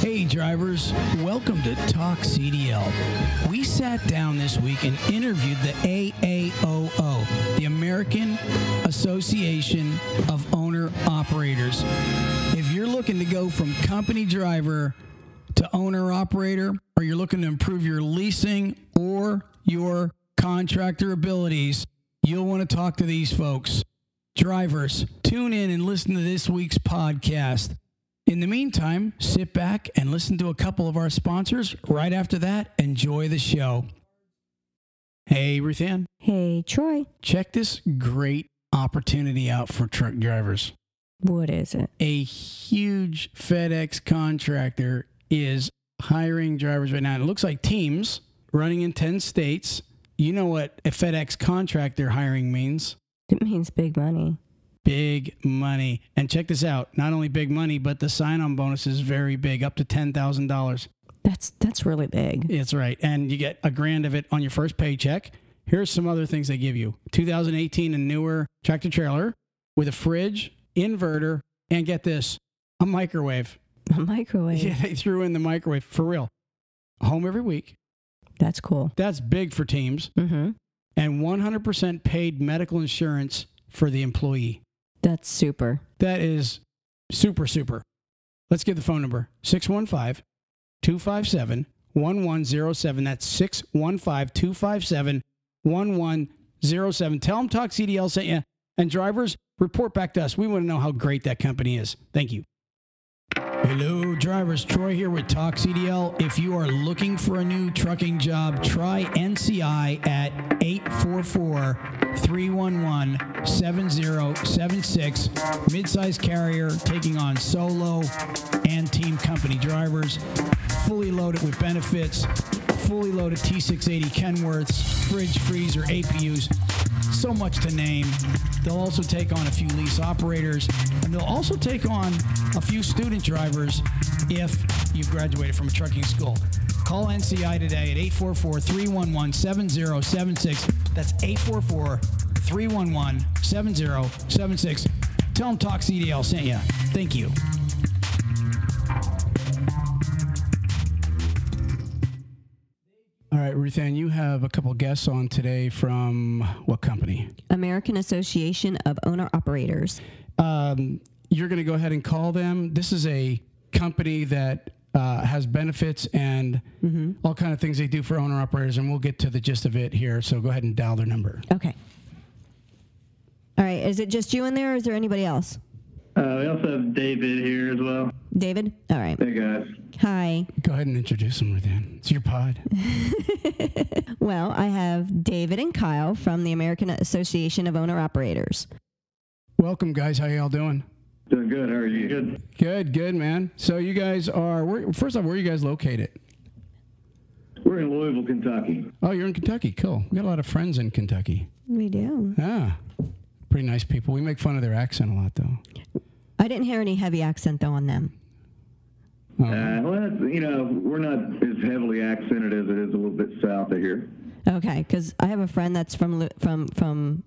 Hey, drivers, welcome to Talk CDL. We sat down this week and interviewed the AAOO, the American Association of Owner Operators. If you're looking to go from company driver to owner operator, or you're looking to improve your leasing or your contractor abilities, you'll want to talk to these folks. Drivers, tune in and listen to this week's podcast. In the meantime, sit back and listen to a couple of our sponsors. Right after that, enjoy the show. Hey, Ruth Ann, Hey, Troy. check this great opportunity out for truck drivers. What is it? A huge FedEx contractor is hiring drivers right now. And it looks like teams running in 10 states. You know what a FedEx contractor hiring means? It means big money. Big money. And check this out not only big money, but the sign on bonus is very big, up to $10,000. That's that's really big. That's right. And you get a grand of it on your first paycheck. Here's some other things they give you 2018 and newer tractor trailer with a fridge, inverter, and get this a microwave. A microwave. Yeah, they threw in the microwave for real. Home every week. That's cool. That's big for teams. Mm-hmm. And 100% paid medical insurance for the employee. That's super. That is super, super. Let's get the phone number 615 257 1107. That's 615 257 1107. Tell them Talk CDL sent you. And drivers, report back to us. We want to know how great that company is. Thank you. Hello, drivers. Troy here with Talk CDL. If you are looking for a new trucking job, try NCI at 844 311 7076. Midsize carrier taking on solo and team company drivers. Fully loaded with benefits. Fully loaded T680 Kenworths, fridge, freezer, APUs. So much to name. They'll also take on a few lease operators, and they'll also take on a few student drivers if you've graduated from a trucking school. Call NCI today at 844 311 7076. That's 844 311 7076. Tell them Talk CDL sent you. Thank you. Right, Ruth Ann, you have a couple guests on today from what company? American Association of Owner Operators. Um, you're going to go ahead and call them. This is a company that uh, has benefits and all kind of things they do for owner operators, and we'll get to the gist of it here. So go ahead and dial their number. Okay. All right. Is it just you in there, or is there anybody else? Uh, we also have David here as well. David. All right. Hey guys. Hi. Go ahead and introduce them, Ruth Ann. It's your pod. Well, I have David and Kyle from the American Association of Owner Operators. Welcome, guys. How y'all doing? Doing good. How are you? Good. Good, good, man. So you guys are. Where, first off, where are you guys located? We're in Louisville, Kentucky. Oh, you're in Kentucky. Cool. We got a lot of friends in Kentucky. We do. Ah, pretty nice people. We make fun of their accent a lot, though. I didn't hear any heavy accent though on them. Uh, well, that's, you know, we're not as heavily accented as it is a little bit south of here. Okay, because I have a friend that's from from from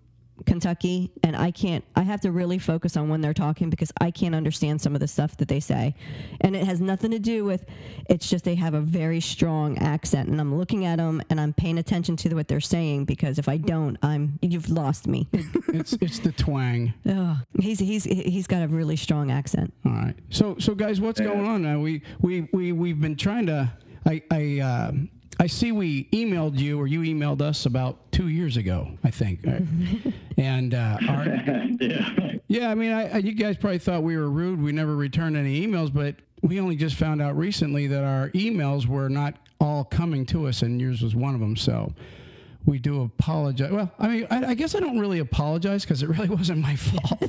Kentucky, and I can't. I have to really focus on when they're talking because I can't understand some of the stuff that they say, and it has nothing to do with. It's just they have a very strong accent, and I'm looking at them and I'm paying attention to what they're saying because if I don't, I'm you've lost me. it's it's the twang. Ugh. He's he's he's got a really strong accent. All right. So so guys, what's going on now? We we we we've been trying to. I I uh, I see we emailed you or you emailed us about two years ago, I think. right? and uh, our, yeah. yeah, I mean, I, I, you guys probably thought we were rude. We never returned any emails, but we only just found out recently that our emails were not all coming to us, and yours was one of them. So. We do apologize. Well, I mean, I, I guess I don't really apologize because it really wasn't my fault.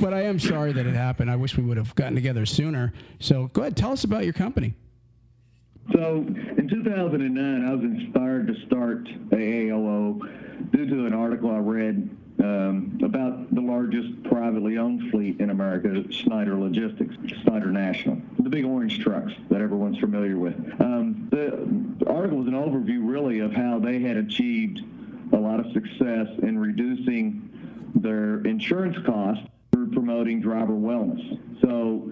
but I am sorry that it happened. I wish we would have gotten together sooner. So go ahead, tell us about your company. So in 2009, I was inspired to start AAOO due to an article I read um, about the largest privately owned fleet in America, Schneider Logistics, Schneider National, the big orange trucks that everyone's familiar with. Um, the, the article was an overview, really, of how they had achieved a lot of success in reducing their insurance costs through promoting driver wellness. So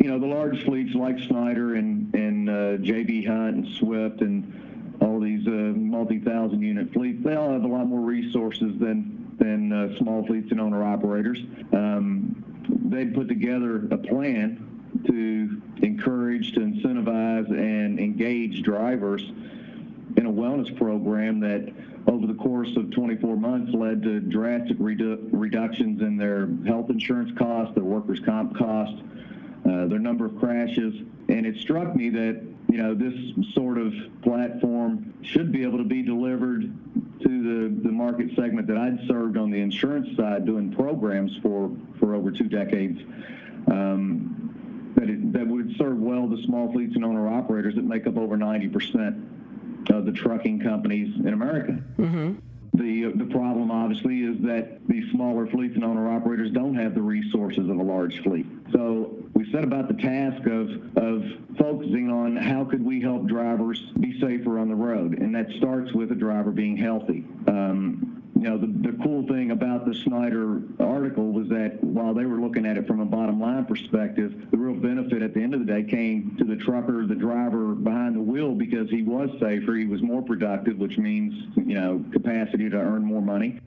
you know, the large fleets like Schneider and, and uh, JB Hunt and Swift and all these uh, multi-thousand unit fleets, they all have a lot more resources than than uh, small fleets and owner operators. Um, they put together a plan to encourage, to incentivize, and engage drivers in a wellness program that over the course of 24 months led to drastic redu- reductions in their health insurance costs, their workers' comp costs, uh, their number of crashes. And it struck me that, you know, this sort of platform should be able to be delivered to the, the market segment that I'd served on the insurance side doing programs for, for over two decades. Um, that, it, that would serve well the small fleets and owner operators that make up over 90% of the trucking companies in America. The, the problem, obviously, is that these smaller fleets and owner operators don't have the resources of a large fleet. So we set about the task of, of focusing on how could we help drivers be safer on the road, and that starts with a driver being healthy. Um, you know, the, the cool thing about the Schneider article was that while they were looking at it from a bottom line perspective, the real benefit at the end of the day came to the trucker, the driver behind the wheel because he was safer, he was more productive, which means, you know, capacity to earn more money.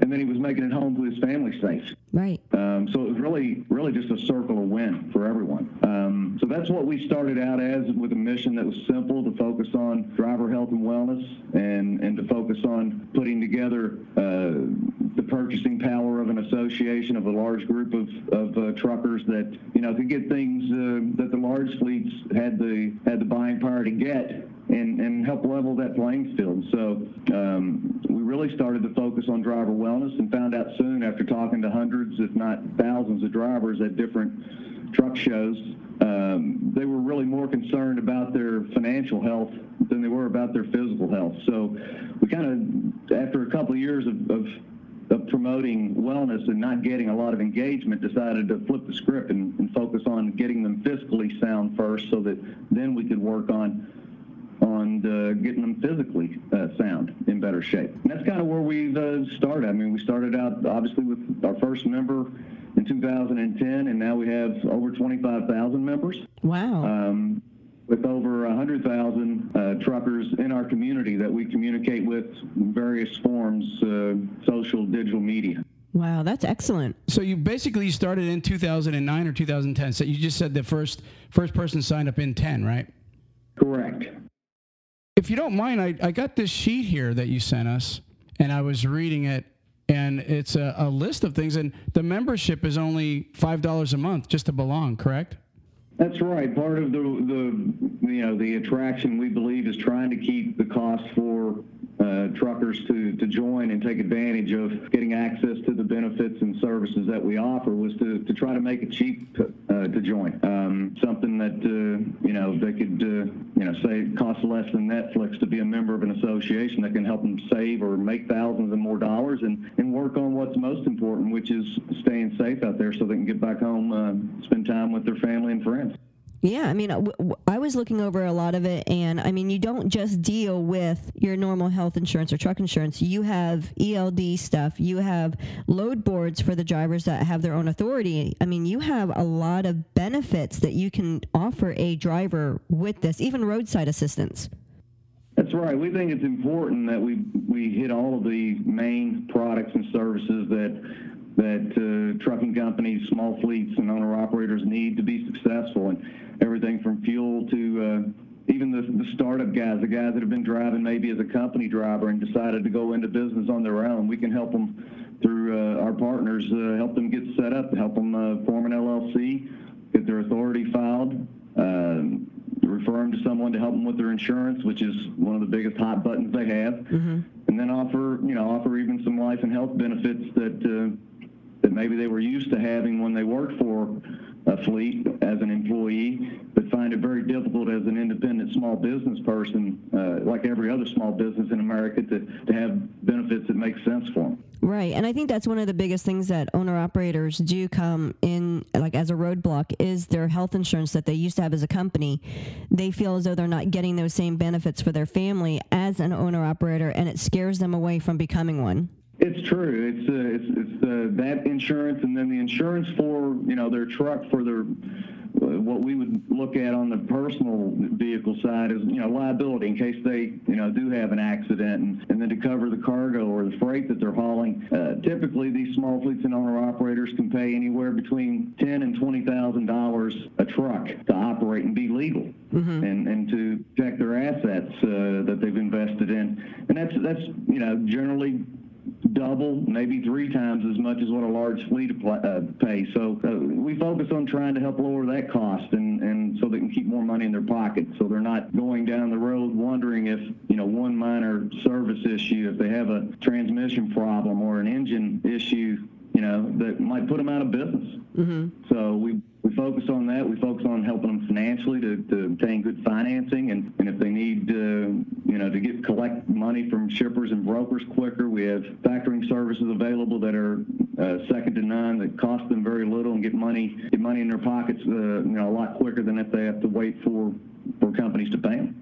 And then he was making it home to his family safe. Right. Um, so it was really, really just a circle of win for everyone. Um, so that's what we started out as with a mission that was simple to focus on driver health and wellness and, and to focus on putting together uh, the purchasing power of an association of a large group of, of uh, truckers that, you know, could get things uh, that the large fleets had the, had the buying power to get and, and help level that playing field. So um, we really started to focus on driver wellness and found out soon after talking to hundreds, if not thousands, of drivers at different truck shows. Um, they were really more concerned about their financial health than they were about their physical health. So we kind of, after a couple of years of, of of promoting wellness and not getting a lot of engagement, decided to flip the script and, and focus on getting them fiscally sound first, so that then we could work on on uh, getting them physically uh, sound in better shape. And that's kind of where we've uh, started. I mean, we started out obviously with our first member in 2010, and now we have over 25,000 members. Wow. Um, with over 100,000 uh, truckers in our community that we communicate with various forms, uh, social, digital media. wow, that's excellent. So you basically started in 2009 or 2010. So you just said the first first person signed up in 10, right? Correct. If you don't mind, I, I got this sheet here that you sent us, and I was reading it, and it's a, a list of things, and the membership is only five dollars a month just to belong, correct? That's right. Part of the, the you know the attraction we believe is trying to keep the cost for uh, truckers to, to join and take advantage of getting access to the benefits and services that we offer was to, to try to make it cheap uh, to join. Um, something that uh, you know they could uh, you know say it costs less than Netflix to be a member of an association that can help them save or make thousands and more dollars and, and work on what's most important, which is staying safe out there so they can get back home, uh, spend time with their family and friends. Yeah, I mean, uh, w- w- I was looking over a lot of it, and I mean, you don't just deal with your normal health insurance or truck insurance. You have ELD stuff. You have load boards for the drivers that have their own authority. I mean, you have a lot of benefits that you can offer a driver with this, even roadside assistance. That's right. We think it's important that we we hit all of the main products and services that that uh, trucking companies, small fleets, and owner operators need to be successful, and everything from fuel to uh, even the, the startup guys, the guys that have been driving maybe as a company driver and decided to go into business on their own. We can help them through uh, our partners, uh, help them get set up, help them uh, form an LLC, get their authority filed. Um, refer them to someone to help them with their insurance, which is one of the biggest hot buttons they have, and then offer you know offer even some life and health benefits that uh, that maybe they were used to having when they worked for a fleet as an employee, but find it very difficult as an independent small business person, uh, like every other small business in America, to, to have benefits that make sense for them. Right. And I think that's one of the biggest things that owner operators do come in like as a roadblock is their health insurance that they used to have as a company. They feel as though they're not getting those same benefits for their family as an owner operator and it scares them away from becoming one. It's true. It's uh, it's it's uh, that insurance and then the insurance for you know their truck for their what we would look at on the personal vehicle side is, you know, liability in case they, you know, do have an accident, and, and then to cover the cargo or the freight that they're hauling. Uh, typically, these small fleets and owner operators can pay anywhere between ten and twenty thousand dollars a truck to operate and be legal, and and to protect their assets uh, that they've invested in, and that's that's you know generally double, maybe three times as much as what a large fleet uh, pays. So uh, we focus on trying to help lower that cost, and, and so they can keep more money in their pocket, so they're not going down the road wondering if you know one minor service issue, if they have a transmission problem or an engine issue, you know that might put them out of business. So we. We focus on that. We focus on helping them financially to, to obtain good financing, and, and if they need, uh, you know, to get collect money from shippers and brokers quicker, we have factoring services available that are uh, second to none that cost them very little and get money get money in their pockets, uh, you know, a lot quicker than if they have to wait for for companies to pay them.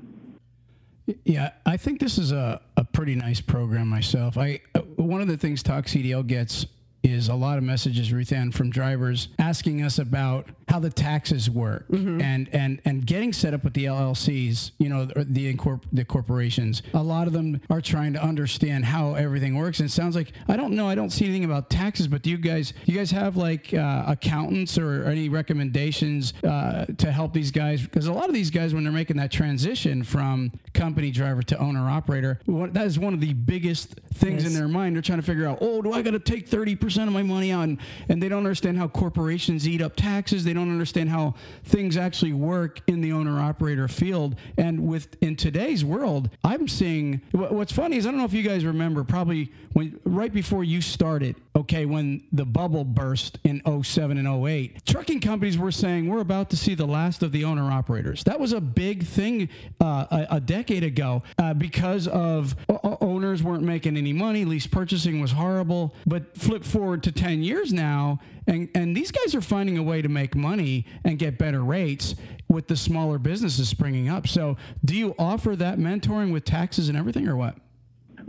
Yeah, I think this is a, a pretty nice program myself. I uh, one of the things Talk CDL gets is a lot of messages, Ruth Ann, from drivers asking us about how the taxes work and, and and getting set up with the LLCs, you know, the the, incorpor- the corporations. A lot of them are trying to understand how everything works. And it sounds like I don't know, I don't see anything about taxes, but do you guys you guys have like uh, accountants or any recommendations uh, to help these guys? Because a lot of these guys, when they're making that transition from company driver to owner operator, that is one of the biggest things in their mind. They're trying to figure out, oh, do I got to take thirty percent of my money on, And, they don't understand how corporations eat up taxes. They don't understand how things actually work in the owner operator field. And with in today's world, I'm seeing what's funny is I don't know if you guys remember probably when right before you started, okay, when the bubble burst in 07 and 08, trucking companies were saying we're about to see the last of the owner operators. That was a big thing uh, a, a decade ago uh, because of owners weren't making any money, lease purchasing was horrible. But flip forward to 10 years now, and, and these guys are finding a way to make money and get better rates with the smaller businesses springing up. So, do you offer that mentoring with taxes and everything, or what?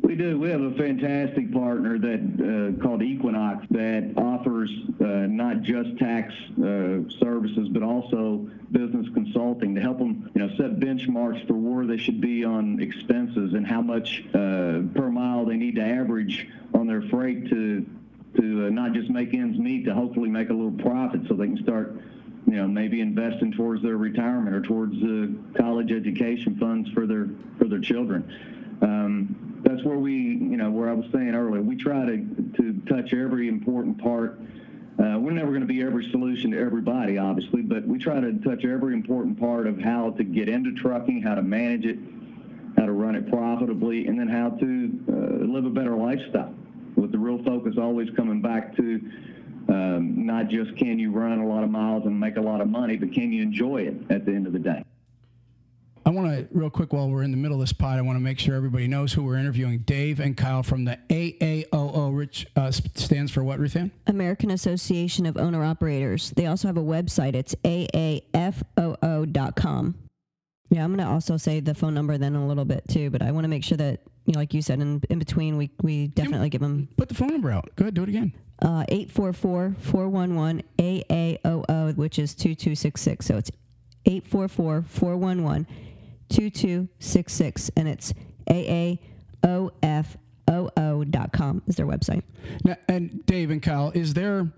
We do. We have a fantastic partner that uh, called Equinox that offers uh, not just tax uh, services but also business consulting to help them, you know, set benchmarks for where they should be on expenses and how much uh, per mile they need to average on their freight to to uh, not just make ends meet, to hopefully make a little profit so they can start you know, maybe investing towards their retirement or towards uh, college education funds for their for their children. Um, that's where we, you know, where I was saying earlier, we try to to touch every important part. Uh, we're never going to be every solution to everybody, obviously, but we try to touch every important part of how to get into trucking, how to manage it, how to run it profitably, and then how to uh, live a better lifestyle. With the real focus always coming back to um, not just can you run a lot of miles and make a lot of money, but can you enjoy it at the end of the day? I want to, real quick, while we're in the middle of this pod, I want to make sure everybody knows who we're interviewing. Dave and Kyle from the AAOO, which uh, stands for what, Ruth Ann? American Association of Owner Operators. They also have a website. It's aafoo.com. Yeah, I'm going to also say the phone number then a little bit too, but I want to make sure that, you know, like you said, in, in between, we, we definitely give them Put the phone number out. Go ahead, do it again. uh, 844-411-AAOO, which is 2266. So it's 844-411-2266, and it's AAOFOO.com is their website. Now, and Dave and Kyle, is there? Do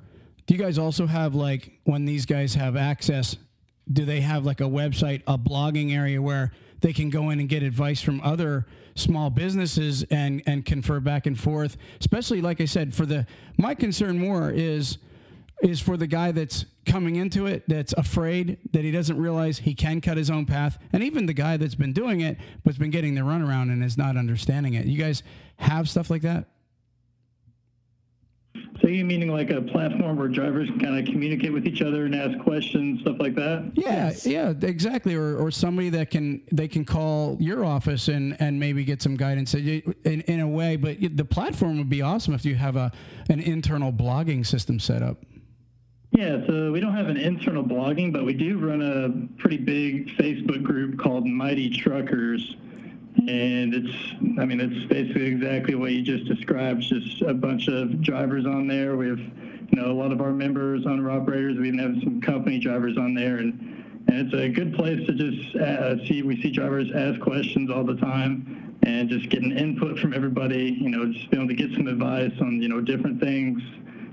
you guys also have like when these guys have access? Do they have like a website, a blogging area where they can go in and get advice from other small businesses and and confer back and forth? Especially, like I said, for the my concern more is is for the guy that's coming into it that's afraid that he doesn't realize he can cut his own path and even the guy that's been doing it but's been getting the runaround and is not understanding it you guys have stuff like that So you meaning like a platform where drivers can kind of communicate with each other and ask questions, stuff like that? Yeah, yeah, exactly. Or, or somebody that can they can call your office and, and maybe get some guidance in, in a way. But the platform would be awesome if you have a an internal blogging system set up. Yeah, so we don't have an internal blogging, but we do run a pretty big Facebook group called Mighty Truckers. And it's, I mean, it's basically exactly what you just described. Just a bunch of drivers on there. We have you know, a lot of our members, owner operators. We even have some company drivers on there, and, and it's a good place to just uh, see. We see drivers ask questions all the time, and just getting input from everybody. You know, just being able to get some advice on you know different things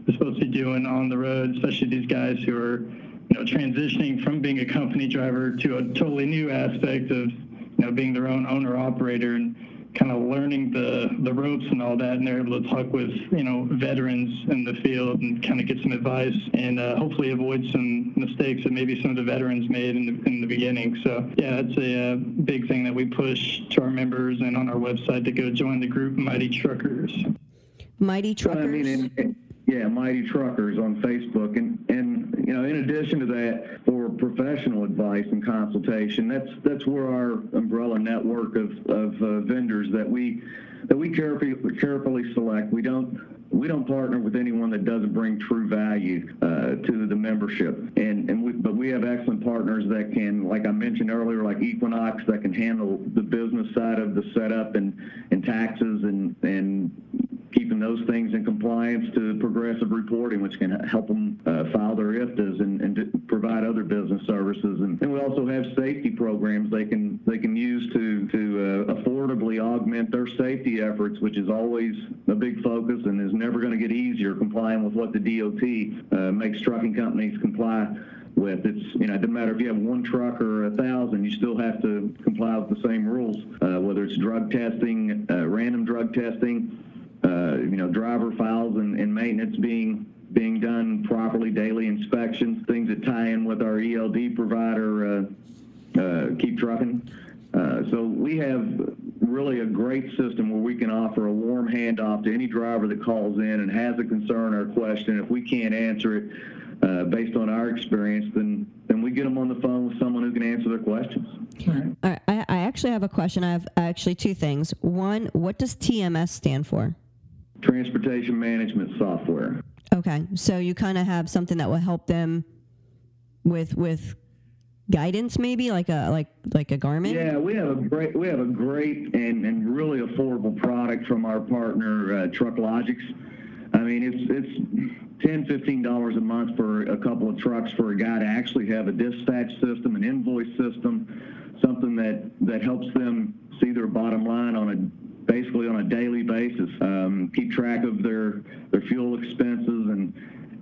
they're supposed to be doing on the road, especially these guys who are you know transitioning from being a company driver to a totally new aspect of you know being their own owner operator and kind of learning the the ropes and all that, and they're able to talk with you know veterans in the field and kind of get some advice and uh, hopefully avoid some mistakes that maybe some of the veterans made in the in the beginning. So yeah, it's a uh, big thing that we push to our members and on our website to go join the group Mighty Truckers. Mighty Well, truckers. I mean, and, and- yeah, Mighty Truckers on Facebook, and and you know, in addition to that, for professional advice and consultation, that's that's where our umbrella network of of uh, vendors that we that we carefully carefully select. We don't we don't partner with anyone that doesn't bring true value uh, to the membership, and and we, but we have excellent partners that can, like I mentioned earlier, like Equinox, that can handle the business side of the setup and and taxes and and keeping those things in compliance to progressive reporting, which can help them uh, file their IFTAs and, and provide other business services. And, and we also have safety programs they can they can use to to uh, affordably augment their safety efforts, which is always a big focus and is never going to get easier complying with what the DOT uh, makes trucking companies comply with. It's you know it doesn't matter if you have one truck or a thousand, you still have to comply with the same rules, uh, whether it's drug testing, uh, random drug testing, uh, you know driver files and, and maintenance being being done properly, daily inspections, things that tie in with our ELD provider, uh, uh, KeepTruckin. Uh, so we have really a great system where we can offer a warm handoff to any driver that calls in and has a concern or a question. If we can't answer it uh, based on our experience, then then we get them on the phone with someone who can answer their questions. All right, I, I actually have a question. I have actually two things. One, what does TMS stand for? Transportation management software. Okay, so you kind of have something that will help them with with guidance, maybe like a like like a Garmin. Yeah, we have a great we have a great and, and really affordable product from our partner uh, Trucklogics. I mean, it's it's 10 15 dollars a month for a couple of trucks for a guy to actually have a dispatch system, an invoice system, something that that helps them see their bottom line on a basically on a daily basis, um, keep track of their their fuel expenses and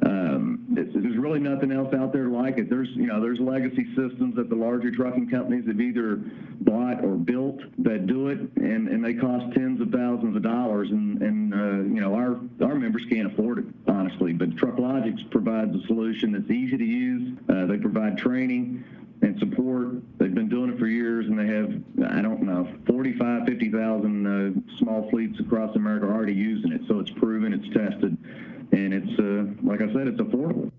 um, there's really nothing else out there like it. There's, you know, there's legacy systems that the larger trucking companies have either bought or built that do it, and, and they cost tens of thousands of dollars, and, and uh, you know, our our members can't afford it, honestly. But Trucklogics provides a solution that's easy to use. Uh, they provide training and support. They've been doing it for years, and they have, I don't know, 45, 50,000 uh, small fleets across America already using it. So it's proven, it's tested, and it's, uh, like I said, it's affordable.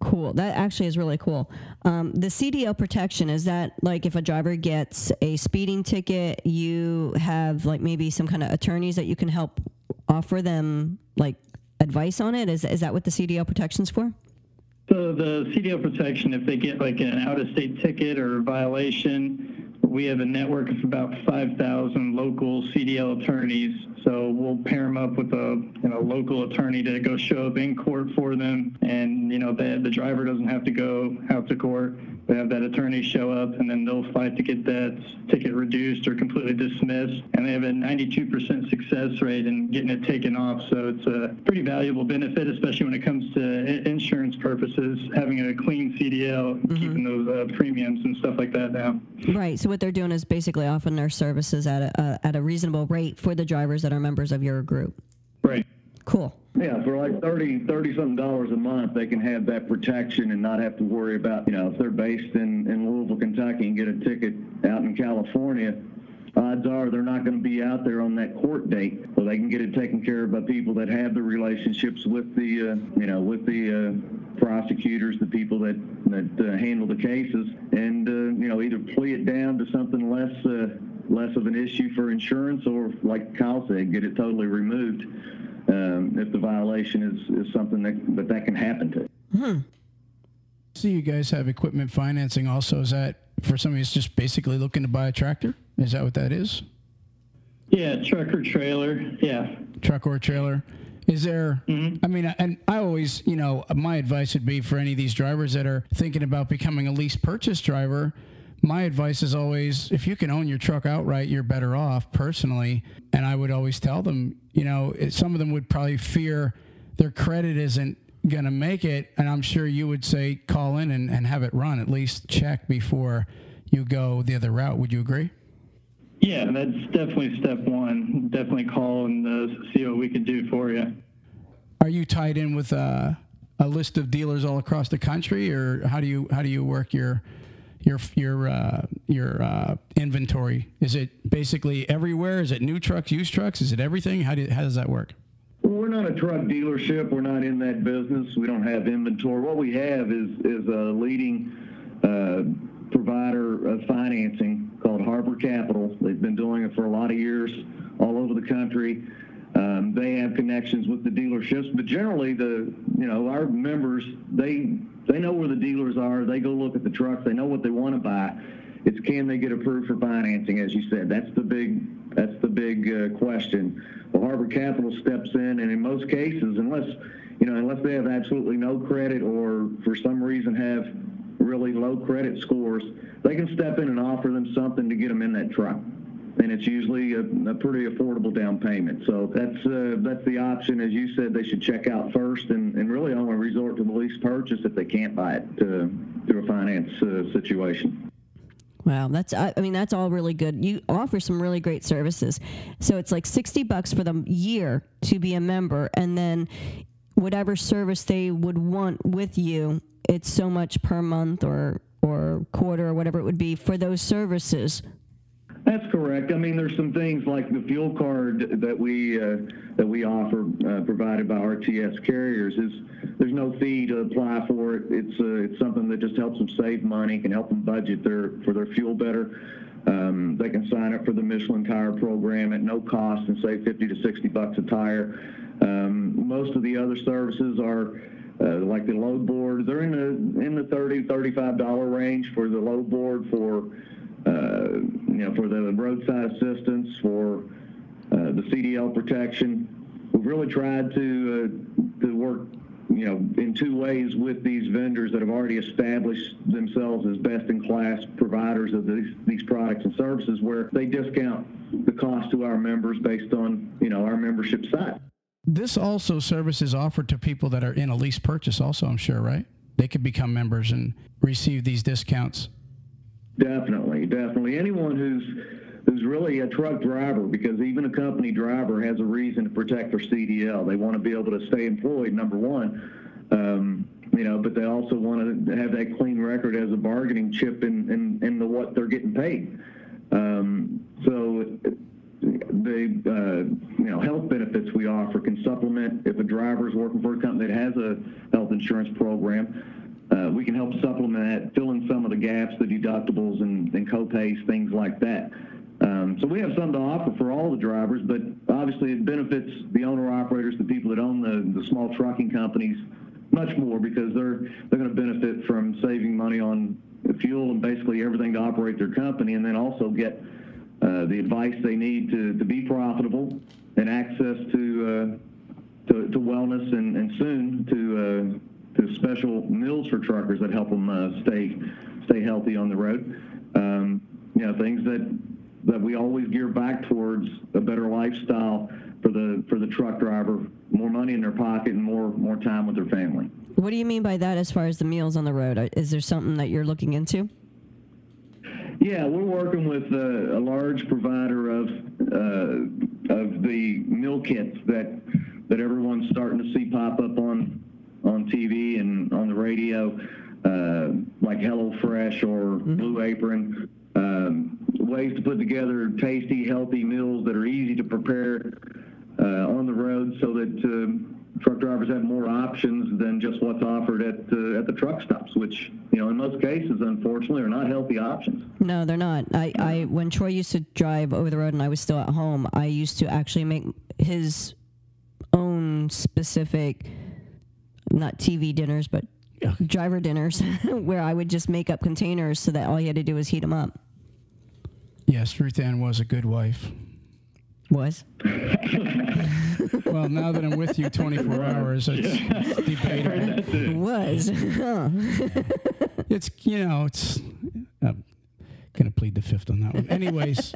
Cool. That actually is really cool. Um, the CDL protection is that like if a driver gets a speeding ticket, you have like maybe some kind of attorneys that you can help offer them like advice on it. Is is that what the CDL protection's for? So the CDL protection, if they get like an out-of-state ticket or violation, we have a network of about 5,000 local CDL attorneys. So we'll pair them up with a you know, local attorney to go show up in court for them, and you know the, the driver doesn't have to go out to court. We have that attorney show up, and then they'll fight to get that ticket reduced or completely dismissed. And they have a 92% success rate in getting it taken off. So it's a pretty valuable benefit, especially when it comes to i- insurance purposes. Having a clean CDL, keeping those uh, premiums and stuff like that down. Right. So what they're doing is basically offering their services at a, uh, at a reasonable rate for the drivers that are members of your group. Right. Cool. Yeah, for like 30, 30 something dollars a month, they can have that protection and not have to worry about, you know, if they're based in, in Louisville, Kentucky and get a ticket out in California, odds are they're not going to be out there on that court date. So they can get it taken care of by people that have the relationships with the, uh, you know, with the uh, prosecutors, the people that, that uh, handle the cases, and, uh, you know, either plea it down to something less, uh, less of an issue for insurance or, like Kyle said, get it totally removed um, if the violation is, is something that, that that can happen to. See, you guys have equipment financing also. Is that for somebody who's just basically looking to buy a tractor? Is that what that is? Yeah, truck or trailer. Yeah. Truck or trailer? Is there? Mm-hmm. I mean, and I always, you know, my advice would be for any of these drivers that are thinking about becoming a lease purchase driver. My advice is always, if you can own your truck outright, you're better off personally. And I would always tell them, you know, it, some of them would probably fear their credit isn't going to make it. And I'm sure you would say, call in and, and have it run, at least check before you go the other route. Would you agree? Yeah, that's definitely step one. Definitely call and uh, see what we can do for you. Are you tied in with uh, a list of dealers all across the country, or how do you how do you work your your your uh, your uh, inventory? Is it basically everywhere? Is it new trucks, used trucks? Is it everything? How do how does that work? Well, we're not a truck dealership. We're not in that business. We don't have inventory. What we have is is a leading uh, provider of financing called Harbor Capital. They've been doing it for a lot of years all over the country. Um, they have connections with the dealerships, but generally the you know our members they they know where the dealers are. They go look at the trucks. They know what they want to buy. It's can they get approved for financing, as you said. That's the big that's the big uh, question. Well, Harbor Capital steps in, and in most cases, unless you know unless they have absolutely no credit or for some reason have really low credit scores, they can step in and offer them something to get them in that truck. And it's usually a, a pretty affordable down payment. So that's uh, that's the option. As you said, they should check out first and, and really only resort to the lease purchase if they can't buy it uh, through a finance uh, situation. Wow, that's I, I mean that's all really good. You offer some really great services. So it's like 60 bucks for the year to be a member and then whatever service they would want with you, it's so much per month or or quarter or whatever it would be for those services. That's correct. I mean, there's some things like the fuel card that we uh, that we offer, uh, provided by RTS carriers. Is there's no fee to apply for it. It's uh, it's something that just helps them save money, can help them budget their for their fuel better. Um, they can sign up for the Michelin tire program at no cost and save 50 to 60 bucks a tire. Um, most of the other services are uh, like the load board. They're in the in the 30 35 dollar range for the load board for uh, you know for the roadside assistance for uh, the CDL protection. We've really tried to uh, to work you know in two ways with these vendors that have already established themselves as best in class providers of these these products and services where they discount the cost to our members based on you know our membership size. This also service is offered to people that are in a lease purchase, also, I'm sure, right? They could become members and receive these discounts. Definitely, definitely. Anyone who's who's really a truck driver, because even a company driver has a reason to protect their CDL. They want to be able to stay employed, number one. Um, you know, but they also want to have that clean record as a bargaining chip in, in, in the what they're getting paid. Um, so the uh, you know health benefits we offer can supplement if a driver is working for a company that has a health insurance program. Uh, we can help supplement that, fill in some of the gaps, the deductibles and, and co-pays, things like that. Um, so we have something to offer for all the drivers, but obviously it benefits the owner-operators, the people that own the, the small trucking companies, much more because they're they're going to benefit from saving money on fuel and basically everything to operate their company, and then also get uh, the advice they need to, to be profitable and access to uh, to, to, wellness and, and soon to uh, to special meals for truckers that help them uh, stay stay healthy on the road. Um, you know, things that that we always gear back towards a better lifestyle for the for the truck driver, more money in their pocket and more more time with their family. What do you mean by that as far as the meals on the road? Is there something that you're looking into? Yeah, we're working with a, a large provider of uh, of the meal kits that that everyone's starting to see pop up on on TV and on the radio, uh, like HelloFresh or mm-hmm. Blue Apron. Um, ways to put together tasty, healthy meals that are easy to prepare uh, on the road, so that uh, truck drivers have more options than just what's offered at uh, at the truck stops, which you know in most cases, unfortunately, are not healthy options. No, they're not. I, I when Troy used to drive over the road and I was still at home, I used to actually make his own specific not TV dinners, but yeah. driver dinners, where I would just make up containers so that all you had to do was heat them up. Yes, Ruth Ann was a good wife. Was. Well, now that I'm with you 24 hours, it's, it's debatable. Was. Huh. It's you know, it's. I'm gonna plead the fifth on that one. Anyways.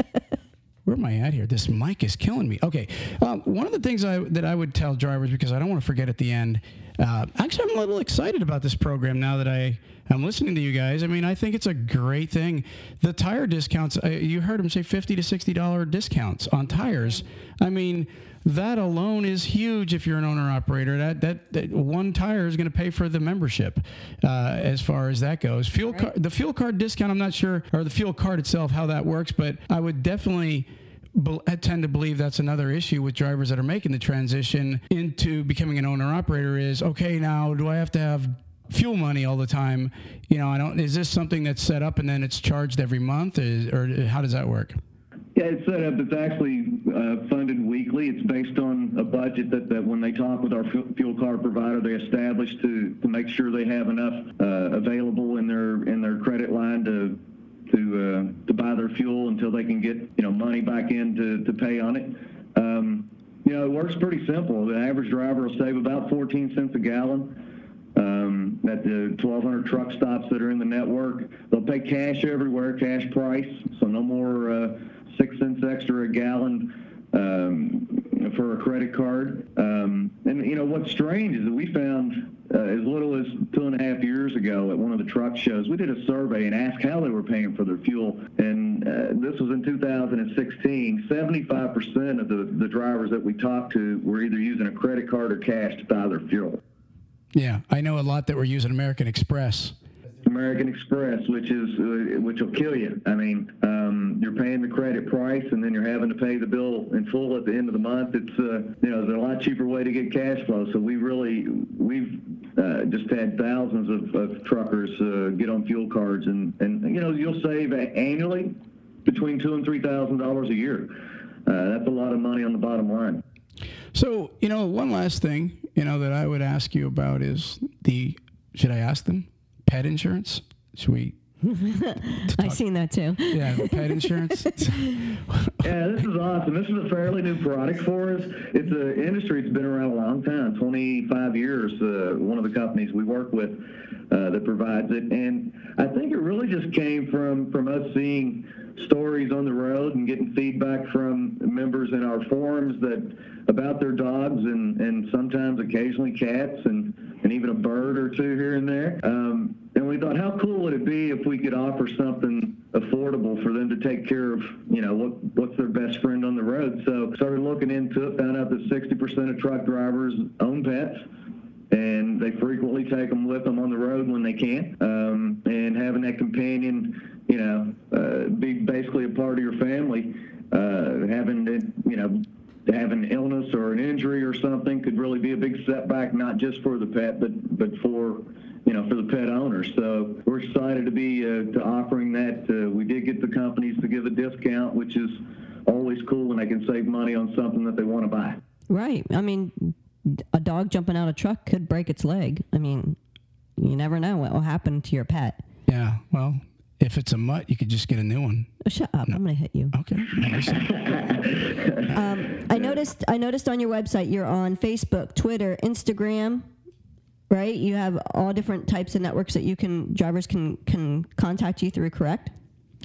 Where am I at here? This mic is killing me. Okay, um, one of the things I, that I would tell drivers because I don't want to forget at the end. Uh, actually, I'm a little excited about this program now that I am listening to you guys. I mean, I think it's a great thing. The tire discounts. Uh, you heard them say fifty to sixty dollar discounts on tires. I mean, that alone is huge if you're an owner operator. That that, that one tire is going to pay for the membership uh, as far as that goes. Fuel card, the fuel card discount. I'm not sure, or the fuel card itself, how that works, but I would definitely. I tend to believe that's another issue with drivers that are making the transition into becoming an owner operator is okay now do I have to have fuel money all the time you know I don't is this something that's set up and then it's charged every month is, or how does that work Yeah, it's set up. It's actually uh, funded weekly. It's based on a budget that, that when they talk with our fuel card provider, they establish to, to make sure they have enough uh, available in their in their credit line to to uh, to buy their fuel until they can get you know money back in to, to pay on it. Um, you know, it works pretty simple. The average driver will save about 14 cents a gallon um, at the 1,200 truck stops that are in the network. They'll pay cash everywhere, cash price, so no more uh, six cents extra a gallon um, for a credit card. Um, and you know what's strange is that we found uh, as little as two and a half years ago at one of the truck shows, we did a survey and asked how they were paying for their fuel. And uh, this was in 2016. 75% of the, the drivers that we talked to were either using a credit card or cash to buy their fuel. yeah I know a lot that we're using American Express American Express, which is uh, which will kill you. I mean, um, you're paying the credit price, and then you're having to pay the bill in full at the end of the month. It's uh, you know, there's a lot cheaper way to get cash flow. So we really we've uh, just had thousands of, of truckers uh, get on fuel cards, and and you know, you'll save annually between two and three thousand dollars a year. Uh, that's a lot of money on the bottom line. So, you know, one last thing, you know, that I would ask you about is the, should I ask them? Pet insurance? Should we, I've seen that too. yeah, pet insurance? Yeah, this is awesome. This is a fairly new product for us. It's an industry that's been around a long time, 25 years. Uh, one of the companies we work with uh, that provides it, and I think it really just came from from us seeing stories on the road and getting feedback from members in our forums that about their dogs and and sometimes occasionally cats and and even a bird or two here and there. Um, and we thought, how cool would it be if we could offer something affordable for them to take care of, you know, what what's their best friend on the road. So started looking into it, found out that 60% of truck drivers own pets, and they frequently take them with them on the road when they can. Um, and having that companion, you know, uh, be basically a part of your family, uh, having to, you know, to have an illness or an injury or something could really be a big setback, not just for the pet, but but for you know for the pet owner. So we're excited to be uh, to offering that. Uh, we did get the companies to give a discount, which is always cool when they can save money on something that they want to buy. Right. I mean, a dog jumping out of a truck could break its leg. I mean, you never know what will happen to your pet. yeah, well, if it's a mutt, you could just get a new one. Oh, shut up! I'm gonna hit you. Okay. Um, I noticed. I noticed on your website you're on Facebook, Twitter, Instagram. Right. You have all different types of networks that you can drivers can can contact you through. Correct.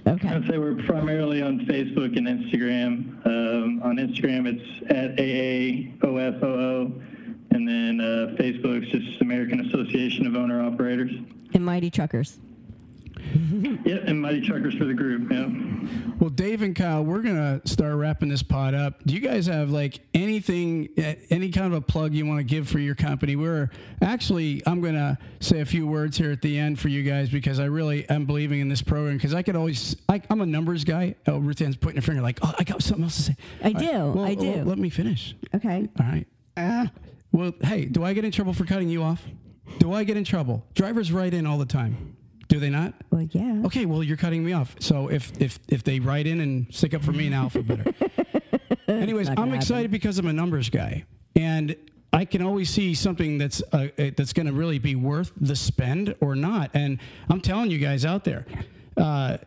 Okay. I'd say we're primarily on Facebook and Instagram. Um, on Instagram, it's at AAOFOO, and then uh, Facebook's just American Association of Owner Operators. And Mighty Truckers. Yep, and Mighty Truckers for the group. Yeah. Well, Dave and Kyle, we're gonna start wrapping this pod up. Do you guys have like anything, any kind of a plug you want to give for your company? We're actually, I'm gonna say a few words here at the end for you guys because I really am believing in this program because I could always, I, I'm a numbers guy. Oh, Ruth Ann's pointing her finger like, oh, I got something else to say. I All right, do, well, I do. well, let me finish. Okay. All right. Ah. Well, hey, do I get in trouble for cutting you off? Do I get in trouble? Drivers write in all the time. Do they not? Well, yeah. Okay, well you're cutting me off. So if if if they write in and stick up for me now, feel better. Anyways, I'm excited because I'm a numbers guy, and I can always see something that's uh, uh, that's going to really be worth the spend or not. And I'm telling you guys out there, uh,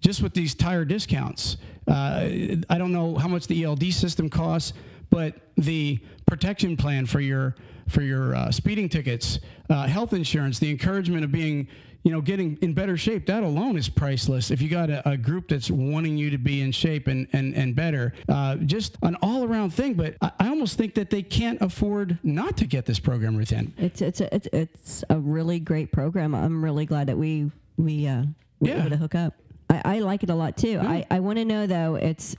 just with these tire discounts, uh, I don't know how much the ELD system costs, but the protection plan for your for your uh, speeding tickets, uh, health insurance, the encouragement of being you know, getting in better shape, that alone is priceless. If you got a, a group that's wanting you to be in shape and, and, and better, uh, just an all around thing. But I, I, almost think that they can't afford not to get this program, Ruth Ann. It's, it's, a, it's, it's a really great program. I'm really glad that we, we, uh, we Yeah. able to hook up. I, I like it a lot too. I, I want to know though, it's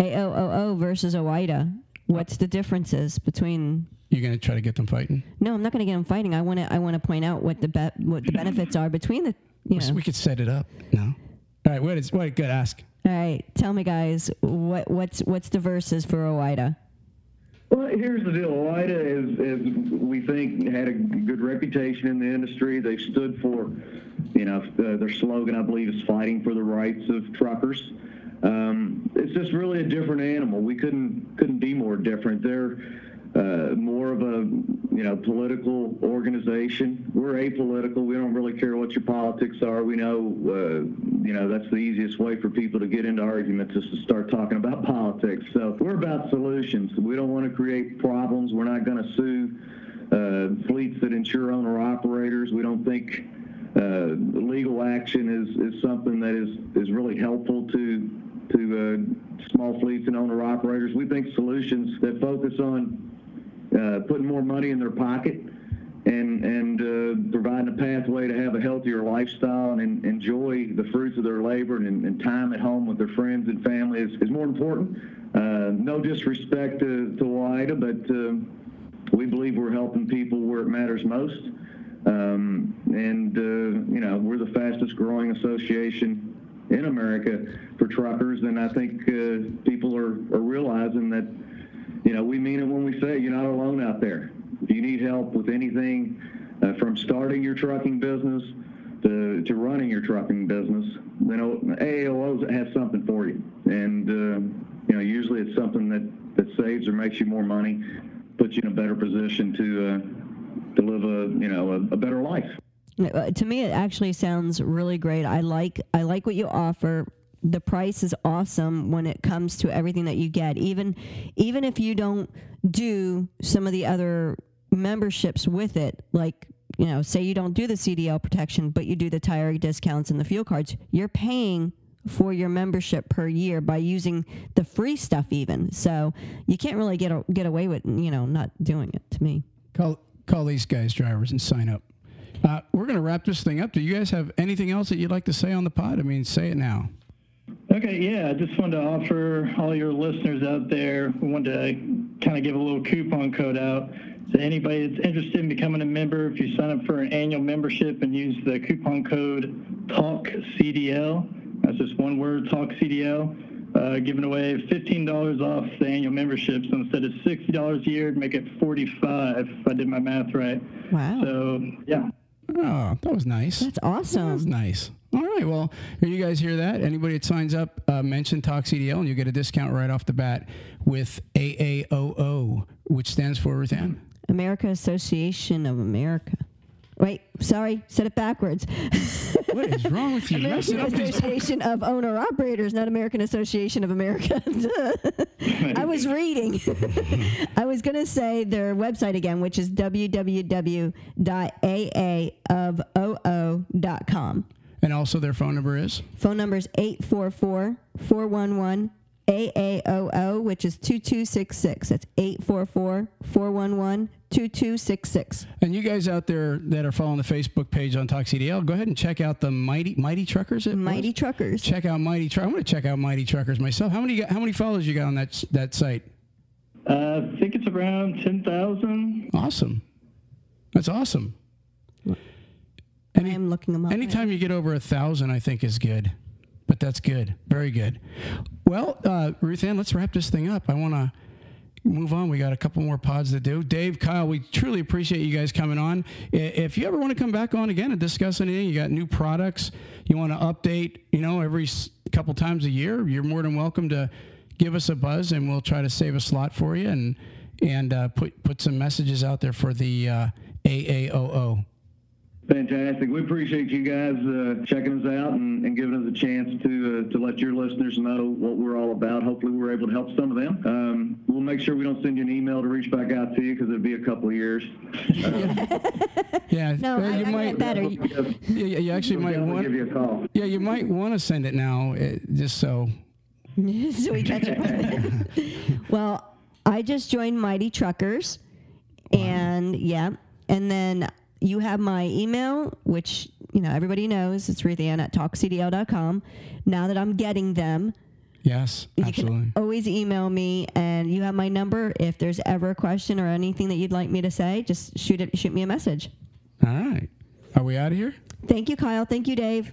AOOO versus OOIDA. What's the differences between You're going to try to get them fighting. No, I'm not going to get them fighting. I want to. I want to point out what the be- what the benefits are between the. You know. We could set it up. No. All right. What is what? Good. Ask. All right, tell me, guys, what what's what's the verses for OOIDA? Well, here's the deal. OOIDA is, is, we think, had a good reputation in the industry. They stood for, you know, uh, their slogan, I believe, is fighting for the rights of truckers. Um, it's just really a different animal. We couldn't couldn't be more different. They're uh, more of a, you know, political organization. We're apolitical. We don't really care what your politics are. We know, uh, you know, that's the easiest way for people to get into arguments is to start talking about politics. So we're about solutions. We don't want to create problems. We're not going to sue uh, fleets that insure owner operators. We don't think uh, legal action is, is something that is, is really helpful to to uh, small fleets and owner operators. We think solutions that focus on uh, putting more money in their pocket and and uh, providing a pathway to have a healthier lifestyle and, en- enjoy the fruits of their labor and, and time at home with their friends and family is, is more important. Uh, no disrespect to, to OOIDA, but um, we believe we're helping people where it matters most. Um, and, uh, you know, we're the fastest growing association in America for truckers. And I think uh, people are, are realizing that, you know, we mean it when we say you're not alone out there. If you need help with anything uh, from starting your trucking business to, to running your trucking business, know, AAOs has something for you. And, uh, you know, usually it's something that, that saves or makes you more money, puts you in a better position to, uh, to live a, you know, a, a better life. Uh, to me, it actually sounds really great. I like I like what you offer. The price is awesome when it comes to everything that you get. Even even if you don't do some of the other memberships with it, like you know, say you don't do the CDL protection, but you do the tire discounts and the fuel cards, you're paying for your membership per year by using the free stuff even. So you can't really get a, get away with you know not doing it to me. Call call these guys drivers and sign up. Uh, we're going to wrap this thing up. Do you guys have anything else that you'd like to say on the pod? I mean, say it now. Okay, yeah, I just wanted to offer all your listeners out there, we wanted to kind of give a little coupon code out. to anybody that's interested in becoming a member, if you sign up for an annual membership and use the coupon code TALKCDL, that's just one word, TALKCDL, uh, giving away $15 off the annual membership. So instead of $60 a year, make it 45 if I did my math right. Wow, So, yeah. Oh, that was nice. that's awesome. That was nice. All right. Well, you guys hear that. Anybody that signs up, uh, mention Talk CDL, and you get a discount right off the bat with AAOO, which stands for Ruth Ann. America Association of America. Wait, sorry, said it backwards. What is wrong with you? American Association of Owner Operators, not American Association of America. I was reading. I was going to say their website again, which is www.aaofoo.com. And also their phone number is? Phone number is 844 411 AAOO, which is 2266. That's 844 411 2266. And you guys out there that are following the Facebook page on Talk CDL, go ahead and check out the Mighty Mighty Truckers. It was? Mighty Truckers. Check out Mighty Truck. I'm going to check out Mighty Truckers myself. How many how many followers you got on that that site? Uh, I think it's around 10,000. Awesome. That's awesome. I am looking them up. anytime you get over a thousand, I think is good. But that's good. Very good. Well, uh, Ruth Ann, let's wrap this thing up. I want to move on. We got a couple more pods to do. Dave, Kyle, we truly appreciate you guys coming on. If you ever want to come back on again and discuss anything, you got new products, you want to update, you know, every couple times a year, you're more than welcome to give us a buzz, and we'll try to save a slot for you and and uh, put put some messages out there for the uh, AAOO. Fantastic. We appreciate you guys uh, checking us out and, and giving us a chance to uh, to let your listeners know what we're all about. Hopefully, we're able to help some of them. Um, we'll make sure we don't send you an email to reach back out to you because it'll be a couple of years. Yeah, No, I, you I might. get better. Yeah, yeah, you actually might We'll give want. you a call. Yeah, you might want to send it now, uh, just so. so we catch up. well, I just joined Mighty Truckers, and yeah, and then you have my email, which you know everybody knows. It's Ruthann at talkcdl.com. Now that I'm getting them, Yes, you absolutely. can always email me, and you have my number. If there's ever a question or anything that you'd like me to say, just shoot it, shoot me a message. All right. Are we out of here? Thank you, Kyle. Thank you, Dave.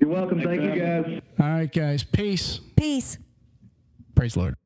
You're welcome. Thank you, guys. All right, guys. Peace. Peace. Praise Lord.